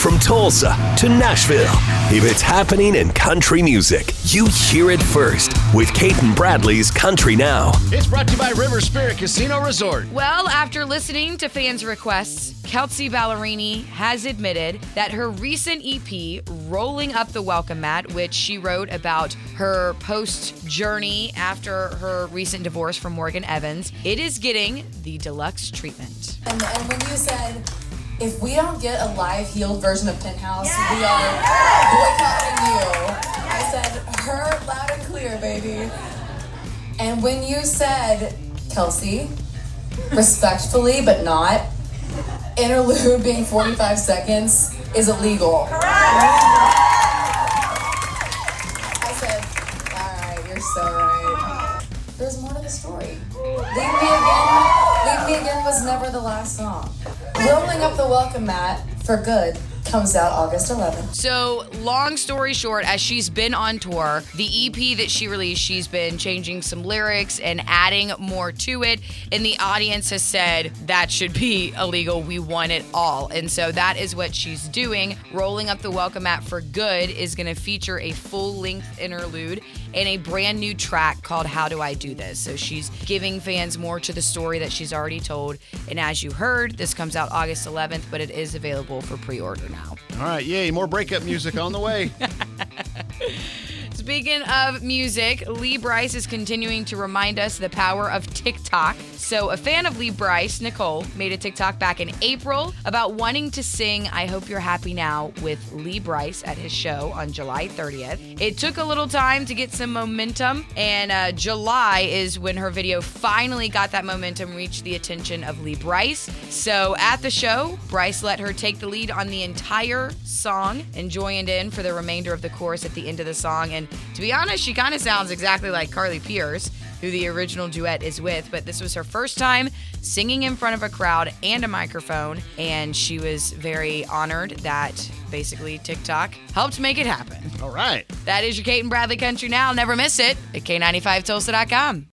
From Tulsa to Nashville, if it's happening in country music, you hear it first with Cait and Bradley's Country Now. It's brought to you by River Spirit Casino Resort. Well, after listening to fans' requests, Kelsea Ballerini has admitted that her recent EP, Rolling Up the Welcome Mat, which she wrote about her post journey after her recent divorce from Morgan Evans, it is getting the deluxe treatment. And, and when you said, if we don't get a live healed version of Penthouse, we are boycotting you, I said, her loud and clear, baby. And when you said, Kelsea, respectfully but not, interlude being 45 seconds is illegal. I said, all right, you're so right. There's more to the story. Leave Me Again, Leave Me Again was never the last song. Rolling Up the Welcome Mat for Good comes out August 11th. So, long story short, as she's been on tour, the EP that she released, she's been changing some lyrics and adding more to it. And the audience has said that should be illegal. We want it all. And so that is what she's doing. Rolling Up the Welcome Mat for Good is going to feature a full length interlude and a brand new track called How Do I Do This? So she's giving fans more to the story that she's already told. And as you heard, this comes out August 11th, but it is available for pre order now. All right, yay, more breakup music on the way. Speaking of music, Lee Brice is continuing to remind us the power of TikTok. So, a fan of Lee Brice, Nicole, made a TikTok back in April about wanting to sing I Hope You're Happy Now with Lee Brice at his show on July 30th. It took a little time to get some momentum, and uh, July is when her video finally got that momentum, reached the attention of Lee Brice. So, at the show, Brice let her take the lead on the entire song and joined in for the remainder of the chorus at the end of the song. And to be honest, she kind of sounds exactly like Carly Pearce, who the original duet is with. But this was her first time singing in front of a crowd and a microphone. And she was very honored that basically TikTok helped make it happen. All right. That is your Cait and Bradley Country Now. Never miss it at K95Tulsa.com.